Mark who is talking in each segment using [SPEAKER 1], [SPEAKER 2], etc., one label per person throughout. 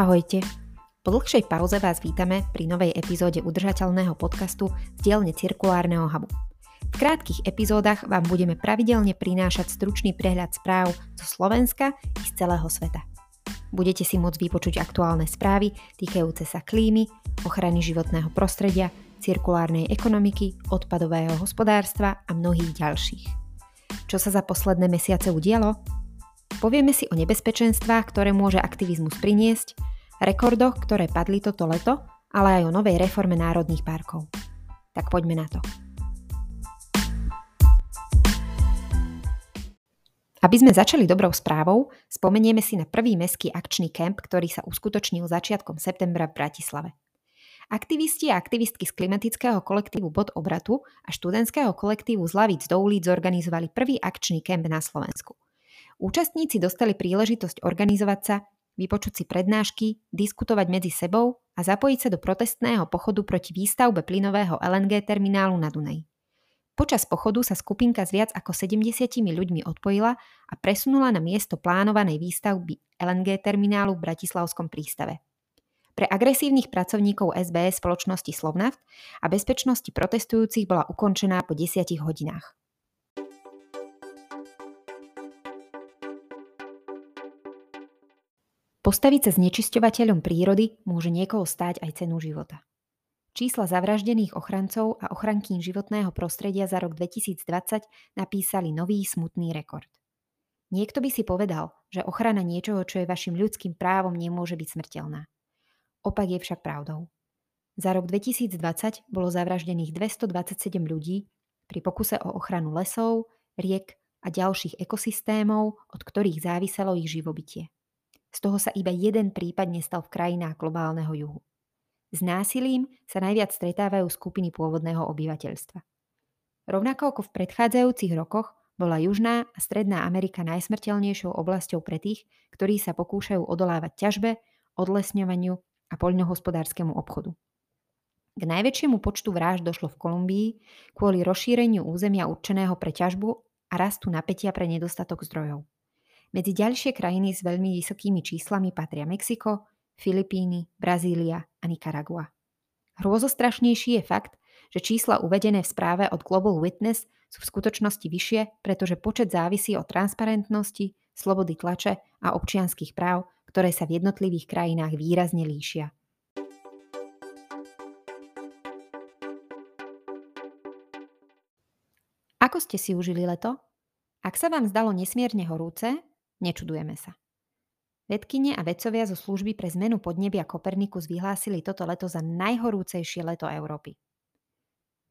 [SPEAKER 1] Ahojte. Po dlhšej pauze vás vítame pri novej epizóde udržateľného podcastu z dielne Cirkulárneho hubu. V krátkých epizódach vám budeme pravidelne prinášať stručný prehľad správ zo Slovenska i z celého sveta. Budete si môcť vypočuť aktuálne správy týkajúce sa klímy, ochrany životného prostredia, cirkulárnej ekonomiky, odpadového hospodárstva a mnohých ďalších. Čo sa za posledné mesiace udialo? Povieme si o nebezpečenstvách, ktoré môže aktivizmus priniesť, rekordoch, ktoré padli toto leto, ale aj o novej reforme národných parkov. Tak poďme na to. Aby sme začali dobrou správou, spomenieme si na prvý meský akčný kemp, ktorý sa uskutočnil začiatkom septembra v Bratislave. Aktivisti a aktivistky z klimatického kolektívu Bod obratu a študentského kolektívu z Lavíc do ulic zorganizovali prvý akčný kemp na Slovensku – Účastníci dostali príležitosť organizovať sa, vypočuť si prednášky, diskutovať medzi sebou a zapojiť sa do protestného pochodu proti výstavbe plynového LNG terminálu na Dunaj. Počas pochodu sa skupinka s viac ako 70 ľuďmi odpojila a presunula na miesto plánovanej výstavby LNG terminálu v Bratislavskom prístave. Pre agresívnych pracovníkov SBS spoločnosti Slovnaft a bezpečnosti protestujúcich bola ukončená po 10 hodinách. Postaviť sa znečisťovateľom prírody môže niekoho stáť aj cenu života. Čísla zavraždených ochrancov a ochrankín životného prostredia za rok 2020 napísali nový smutný rekord. Niekto by si povedal, že ochrana niečoho, čo je vašim ľudským právom, nemôže byť smrteľná. Opak je však pravdou. Za rok 2020 bolo zavraždených 227 ľudí pri pokuse o ochranu lesov, riek a ďalších ekosystémov, od ktorých záviselo ich živobytie. Z toho sa iba jeden prípad nestal v krajinách globálneho juhu. S násilím sa najviac stretávajú skupiny pôvodného obyvateľstva. Rovnako ako v predchádzajúcich rokoch bola Južná a Stredná Amerika najsmrteľnejšou oblasťou pre tých, ktorí sa pokúšajú odolávať ťažbe, odlesňovaniu a poľnohospodárskemu obchodu. K najväčšiemu počtu vražd došlo v Kolumbii kvôli rozšíreniu územia určeného pre ťažbu a rastu napätia pre nedostatok zdrojov. Medzi ďalšie krajiny s veľmi vysokými číslami patria Mexiko, Filipíny, Brazília a Nikaragua. Hrôzostrašnejší je fakt, že čísla uvedené v správe od Global Witness sú v skutočnosti vyššie, pretože počet závisí od transparentnosti, slobody tlače a občianských práv, ktoré sa v jednotlivých krajinách výrazne líšia. Ako ste si užili leto? Ak sa vám zdalo nesmierne horúce, Nečudujeme sa. Vedkyne a vedcovia zo služby pre zmenu podnebia Kopernikus vyhlásili toto leto za najhorúcejšie leto Európy.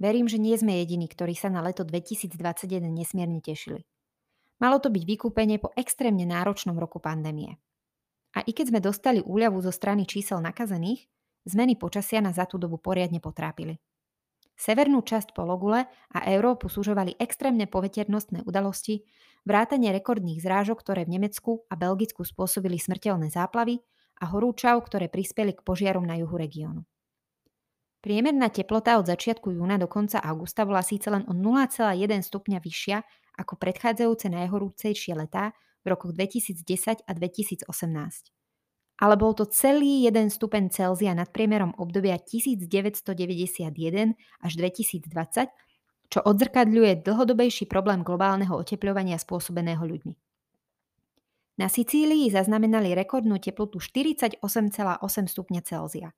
[SPEAKER 1] Verím, že nie sme jediní, ktorí sa na leto 2021 nesmierne tešili. Malo to byť vykúpenie po extrémne náročnom roku pandémie. A i keď sme dostali úľavu zo strany čísel nakazených, zmeny počasia nás za tú dobu poriadne potrápili. Severnú časť pologule a Európu súžovali extrémne poveternostné udalosti, vrátanie rekordných zrážok, ktoré v Nemecku a Belgicku spôsobili smrteľné záplavy a horúčav, ktoré prispeli k požiarom na juhu regiónu. Priemerná teplota od začiatku júna do konca augusta bola síce len o 0,1 stupňa vyššia ako predchádzajúce najhorúcejšie letá v rokoch 2010 a 2018 ale bol to celý 1 stupen Celzia nad priemerom obdobia 1991 až 2020, čo odzrkadľuje dlhodobejší problém globálneho oteplovania spôsobeného ľuďmi. Na Sicílii zaznamenali rekordnú teplotu 48,8 stupňa Celzia.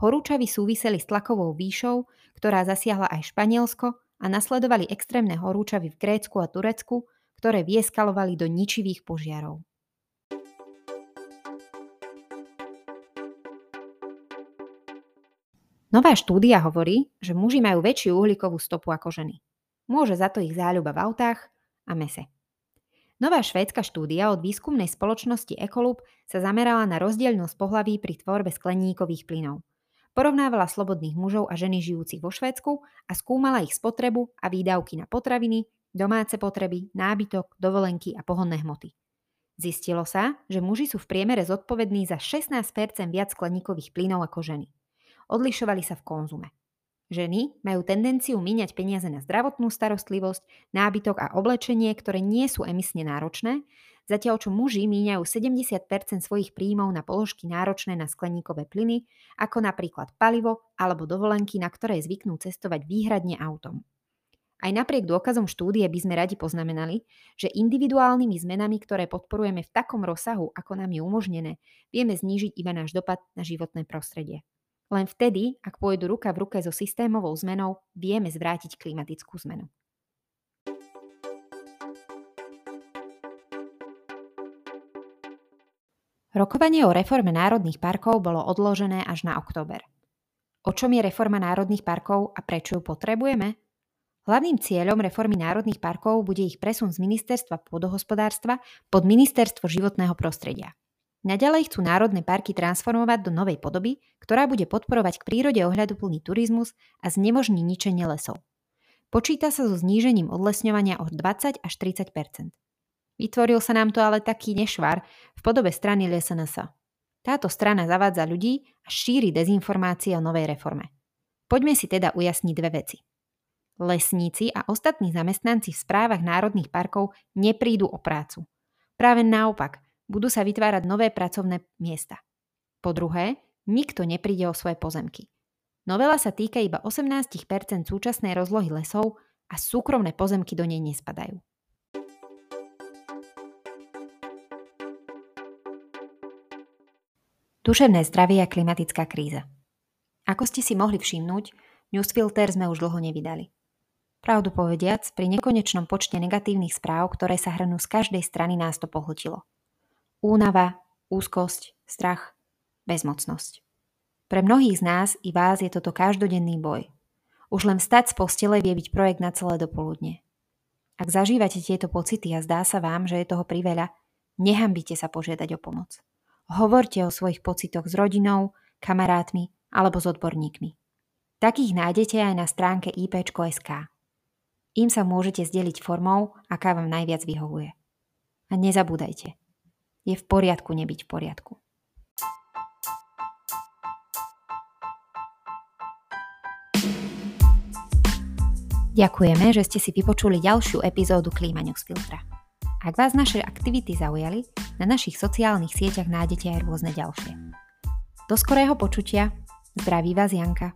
[SPEAKER 1] Horúčavy súviseli s tlakovou výšou, ktorá zasiahla aj Španielsko a nasledovali extrémne horúčavy v Grécku a Turecku, ktoré vieskalovali do ničivých požiarov. Nová štúdia hovorí, že muži majú väčšiu uhlíkovú stopu ako ženy. Môže za to ich záľuba v autách a mese. Nová švédska štúdia od výskumnej spoločnosti Ecolub sa zamerala na rozdielnosť pohlaví pri tvorbe skleníkových plynov. Porovnávala slobodných mužov a ženy žijúcich vo Švédsku a skúmala ich spotrebu a výdavky na potraviny, domáce potreby, nábytok, dovolenky a pohonné hmoty. Zistilo sa, že muži sú v priemere zodpovední za 16% viac skleníkových plynov ako ženy odlišovali sa v konzume. Ženy majú tendenciu míňať peniaze na zdravotnú starostlivosť, nábytok a oblečenie, ktoré nie sú emisne náročné, zatiaľ čo muži míňajú 70% svojich príjmov na položky náročné na skleníkové plyny, ako napríklad palivo alebo dovolenky, na ktoré zvyknú cestovať výhradne autom. Aj napriek dôkazom štúdie by sme radi poznamenali, že individuálnymi zmenami, ktoré podporujeme v takom rozsahu, ako nám je umožnené, vieme znížiť iba náš dopad na životné prostredie. Len vtedy, ak pôjdu ruka v ruke so systémovou zmenou, vieme zvrátiť klimatickú zmenu. Rokovanie o reforme národných parkov bolo odložené až na október. O čom je reforma národných parkov a prečo ju potrebujeme? Hlavným cieľom reformy národných parkov bude ich presun z ministerstva pôdohospodárstva pod ministerstvo životného prostredia. Naďalej chcú národné parky transformovať do novej podoby, ktorá bude podporovať k prírode ohľaduplný turizmus a znemožní ničenie lesov. Počíta sa so znížením odlesňovania o 20 až 30% Vytvoril sa nám to ale taký nešvar v podobe strany LSNS. Táto strana zavádza ľudí a šíri dezinformácie o novej reforme. Poďme si teda ujasniť dve veci lesníci a ostatní zamestnanci v správach národných parkov neprídu o prácu. Práve naopak, budú sa vytvárať nové pracovné miesta. Po druhé, nikto nepríde o svoje pozemky. Novela sa týka iba 18% súčasnej rozlohy lesov a súkromné pozemky do nej nespadajú. Duševné zdravie a klimatická kríza. Ako ste si mohli všimnúť, newsfilter sme už dlho nevydali. Pravdu povediac, pri nekonečnom počte negatívnych správ, ktoré sa hrnú z každej strany, nás to pohltilo. Únava, úzkosť, strach, bezmocnosť. Pre mnohých z nás i vás je toto každodenný boj. Už len stať z postele vie byť projekt na celé dopoludne. Ak zažívate tieto pocity a zdá sa vám, že je toho priveľa, nehambite sa požiadať o pomoc. Hovorte o svojich pocitoch s rodinou, kamarátmi alebo s odborníkmi. Takých nájdete aj na stránke ip.sk. Im sa môžete zdeliť formou, aká vám najviac vyhovuje. A nezabúdajte, je v poriadku nebyť v poriadku. Ďakujeme, že ste si vypočuli ďalšiu epizódu Klíma Filtra. Ak vás naše aktivity zaujali, na našich sociálnych sieťach nájdete aj rôzne ďalšie. Do skorého počutia. Zdraví vás Janka.